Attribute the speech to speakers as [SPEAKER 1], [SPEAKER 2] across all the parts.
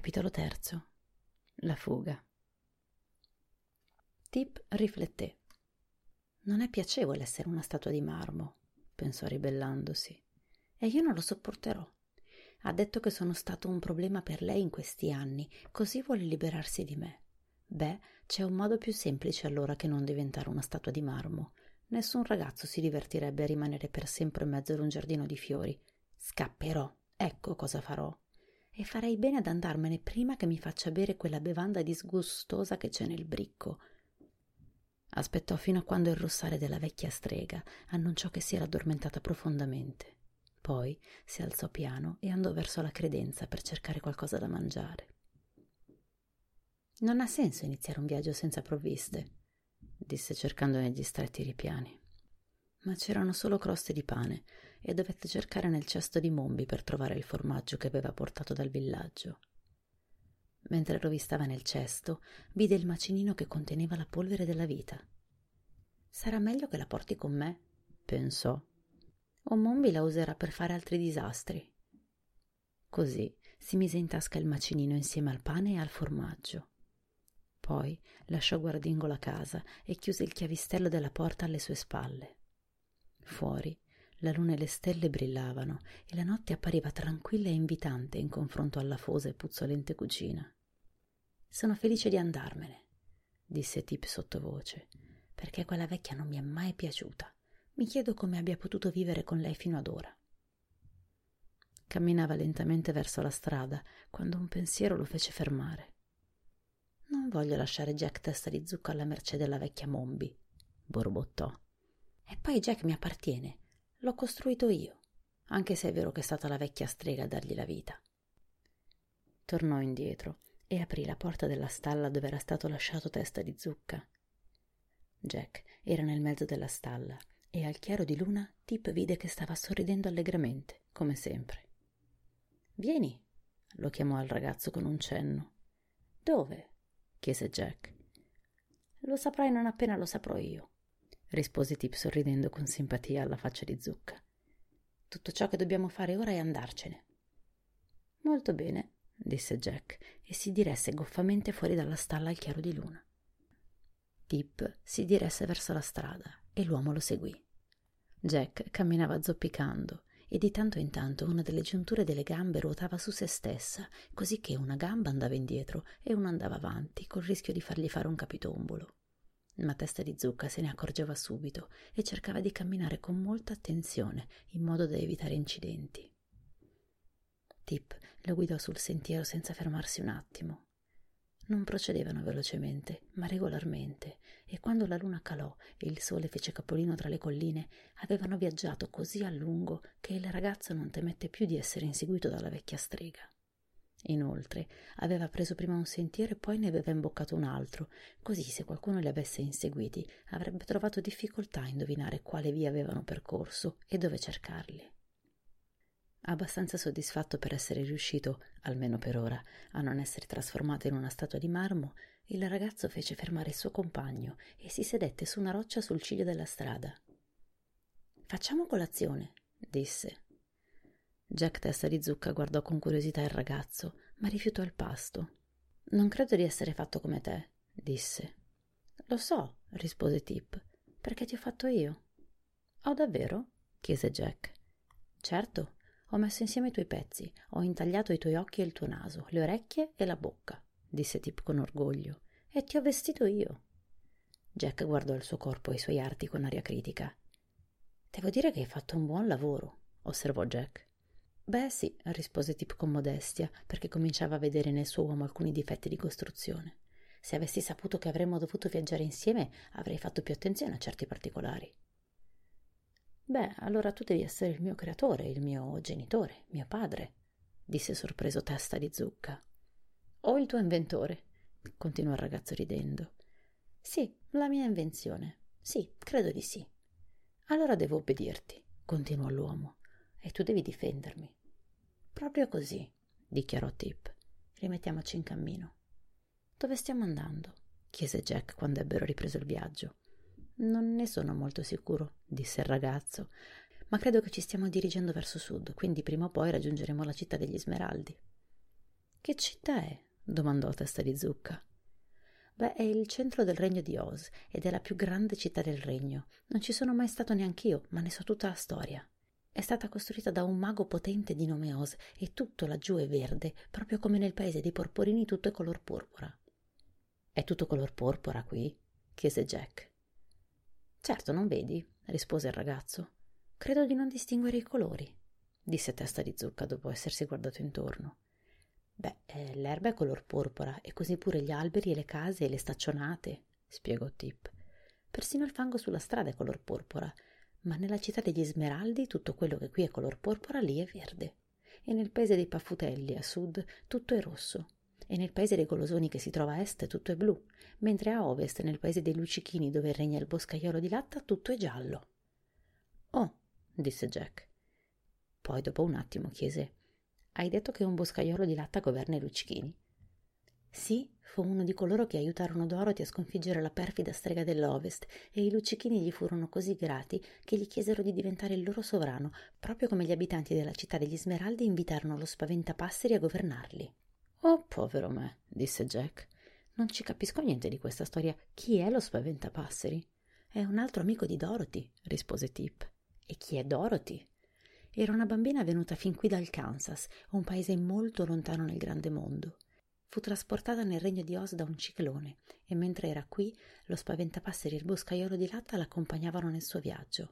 [SPEAKER 1] Capitolo terzo. La fuga. Tip rifletté. Non è piacevole essere una statua di marmo, pensò ribellandosi, e io non lo sopporterò. Ha detto che sono stato un problema per lei in questi anni, così vuole liberarsi di me. Beh, c'è un modo più semplice allora che non diventare una statua di marmo. Nessun ragazzo si divertirebbe a rimanere per sempre in mezzo ad un giardino di fiori. Scapperò, ecco cosa farò e farei bene ad andarmene prima che mi faccia bere quella bevanda disgustosa che c'è nel bricco. Aspettò fino a quando il russare della vecchia strega annunciò che si era addormentata profondamente. Poi si alzò piano e andò verso la credenza per cercare qualcosa da mangiare. Non ha senso iniziare un viaggio senza provviste, disse cercando negli stretti ripiani. Ma c'erano solo croste di pane e dovette cercare nel cesto di Mombi per trovare il formaggio che aveva portato dal villaggio. Mentre rovistava nel cesto, vide il macinino che conteneva la polvere della vita. Sarà meglio che la porti con me, pensò. O Mombi la userà per fare altri disastri. Così si mise in tasca il macinino insieme al pane e al formaggio. Poi lasciò guardingo la casa e chiuse il chiavistello della porta alle sue spalle. Fuori la luna e le stelle brillavano e la notte appariva tranquilla e invitante in confronto alla fosa e puzzolente cucina. Sono felice di andarmene, disse Tip sottovoce, perché quella vecchia non mi è mai piaciuta. Mi chiedo come abbia potuto vivere con lei fino ad ora. Camminava lentamente verso la strada quando un pensiero lo fece fermare. Non voglio lasciare Jack testa di zucca alla mercé della vecchia Mombi, borbottò. E poi Jack mi appartiene L'ho costruito io, anche se è vero che è stata la vecchia strega a dargli la vita. Tornò indietro e aprì la porta della stalla dove era stato lasciato testa di zucca. Jack era nel mezzo della stalla e al chiaro di luna Tip vide che stava sorridendo allegramente, come sempre. Vieni, lo chiamò al ragazzo con un cenno. Dove? chiese Jack. Lo saprai non appena lo saprò io rispose Tip sorridendo con simpatia alla faccia di Zucca. Tutto ciò che dobbiamo fare ora è andarcene. Molto bene, disse Jack e si diresse goffamente fuori dalla stalla al chiaro di luna. Tip si diresse verso la strada e l'uomo lo seguì. Jack camminava zoppicando e di tanto in tanto una delle giunture delle gambe ruotava su se stessa, così che una gamba andava indietro e una andava avanti, col rischio di fargli fare un capitombolo ma Testa di Zucca se ne accorgeva subito e cercava di camminare con molta attenzione in modo da evitare incidenti. Tip lo guidò sul sentiero senza fermarsi un attimo. Non procedevano velocemente, ma regolarmente, e quando la luna calò e il sole fece capolino tra le colline, avevano viaggiato così a lungo che il ragazzo non temette più di essere inseguito dalla vecchia strega. Inoltre, aveva preso prima un sentiero e poi ne aveva imboccato un altro, così se qualcuno li avesse inseguiti avrebbe trovato difficoltà a indovinare quale via avevano percorso e dove cercarli. Abbastanza soddisfatto per essere riuscito, almeno per ora, a non essere trasformato in una statua di marmo, il ragazzo fece fermare il suo compagno e si sedette su una roccia sul ciglio della strada. Facciamo colazione, disse. Jack Testa di Zucca guardò con curiosità il ragazzo, ma rifiutò il pasto. Non credo di essere fatto come te, disse. Lo so, rispose Tip, perché ti ho fatto io. Oh, davvero? chiese Jack. Certo, ho messo insieme i tuoi pezzi, ho intagliato i tuoi occhi e il tuo naso, le orecchie e la bocca, disse Tip con orgoglio, e ti ho vestito io. Jack guardò il suo corpo e i suoi arti con aria critica. Devo dire che hai fatto un buon lavoro, osservò Jack. Beh sì, rispose Tip con modestia, perché cominciava a vedere nel suo uomo alcuni difetti di costruzione. Se avessi saputo che avremmo dovuto viaggiare insieme, avrei fatto più attenzione a certi particolari. Beh, allora tu devi essere il mio creatore, il mio genitore, mio padre, disse sorpreso testa di zucca. O il tuo inventore, continuò il ragazzo ridendo. Sì, la mia invenzione. Sì, credo di sì. Allora devo obbedirti, continuò l'uomo, e tu devi difendermi. Proprio così, dichiarò Tip. Rimettiamoci in cammino. Dove stiamo andando? chiese Jack quando ebbero ripreso il viaggio. Non ne sono molto sicuro, disse il ragazzo, ma credo che ci stiamo dirigendo verso sud, quindi prima o poi raggiungeremo la città degli Smeraldi. Che città è? domandò Testa di Zucca. Beh, è il centro del regno di Oz ed è la più grande città del regno. Non ci sono mai stato neanch'io, ma ne so tutta la storia. È stata costruita da un mago potente di nome Oz e tutto laggiù è verde, proprio come nel paese dei porporini tutto è color porpora. È tutto color porpora qui? chiese Jack. Certo, non vedi, rispose il ragazzo. Credo di non distinguere i colori, disse Testa di Zucca dopo essersi guardato intorno. Beh, eh, l'erba è color porpora e così pure gli alberi e le case e le staccionate, spiegò Tip. Persino il fango sulla strada è color porpora ma nella città degli Smeraldi tutto quello che qui è color porpora lì è verde. E nel paese dei Paffutelli, a sud, tutto è rosso. E nel paese dei Golosoni che si trova a est tutto è blu, mentre a ovest, nel paese dei Luccichini dove regna il boscaiolo di latta, tutto è giallo. Oh, disse Jack. Poi dopo un attimo chiese Hai detto che un boscaiolo di latta governa i Luccichini? Sì, fu uno di coloro che aiutarono Dorothy a sconfiggere la perfida strega dell'Ovest e i luccichini gli furono così grati che gli chiesero di diventare il loro sovrano, proprio come gli abitanti della città degli Smeraldi invitarono lo spaventapasseri a governarli. Oh, povero me, disse Jack. Non ci capisco niente di questa storia. Chi è lo spaventapasseri? È un altro amico di Dorothy, rispose Tip. E chi è Dorothy? Era una bambina venuta fin qui dal Kansas, un paese molto lontano nel grande mondo. Fu trasportata nel regno di Oz da un ciclone e mentre era qui lo spaventapasseri e il boscaiolo di latta l'accompagnavano nel suo viaggio.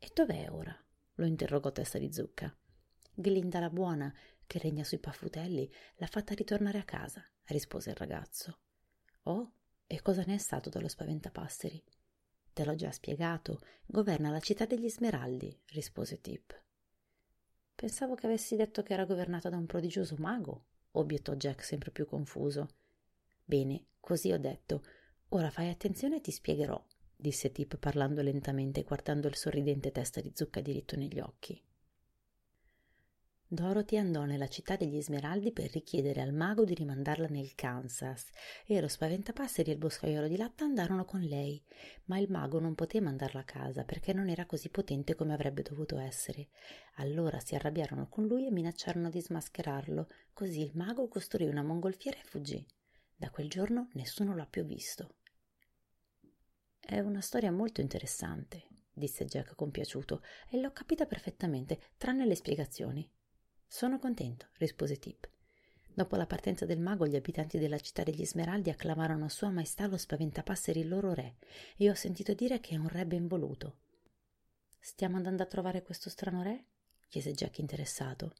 [SPEAKER 1] E dov'è ora? lo interrogò testa di zucca. Glinda la buona, che regna sui paffutelli, l'ha fatta ritornare a casa, rispose il ragazzo. Oh, e cosa ne è stato dello spaventapasseri? Te l'ho già spiegato, governa la città degli Smeraldi, rispose Tip. Pensavo che avessi detto che era governata da un prodigioso mago, obiettò Jack sempre più confuso. Bene, così ho detto. Ora fai attenzione e ti spiegherò, disse Tip parlando lentamente e guardando il sorridente testa di zucca diritto negli occhi. Dorothy andò nella città degli Smeraldi per richiedere al mago di rimandarla nel Kansas e lo spaventapasseri e il boscaiolo di latta andarono con lei, ma il mago non poté mandarla a casa perché non era così potente come avrebbe dovuto essere. Allora si arrabbiarono con lui e minacciarono di smascherarlo, così il mago costruì una mongolfiera e fuggì. Da quel giorno nessuno l'ha più visto. È una storia molto interessante, disse Jack compiaciuto, e l'ho capita perfettamente, tranne le spiegazioni. Sono contento, rispose Tip. Dopo la partenza del mago, gli abitanti della città degli Smeraldi acclamarono Sua Maestà lo spaventapasseri il loro re, e ho sentito dire che è un re ben voluto. Stiamo andando a trovare questo strano re? chiese Jack interessato.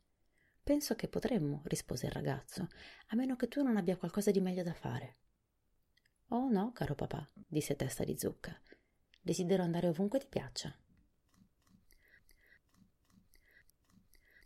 [SPEAKER 1] Penso che potremmo, rispose il ragazzo, a meno che tu non abbia qualcosa di meglio da fare. Oh no, caro papà, disse Testa di Zucca. Desidero andare ovunque ti piaccia.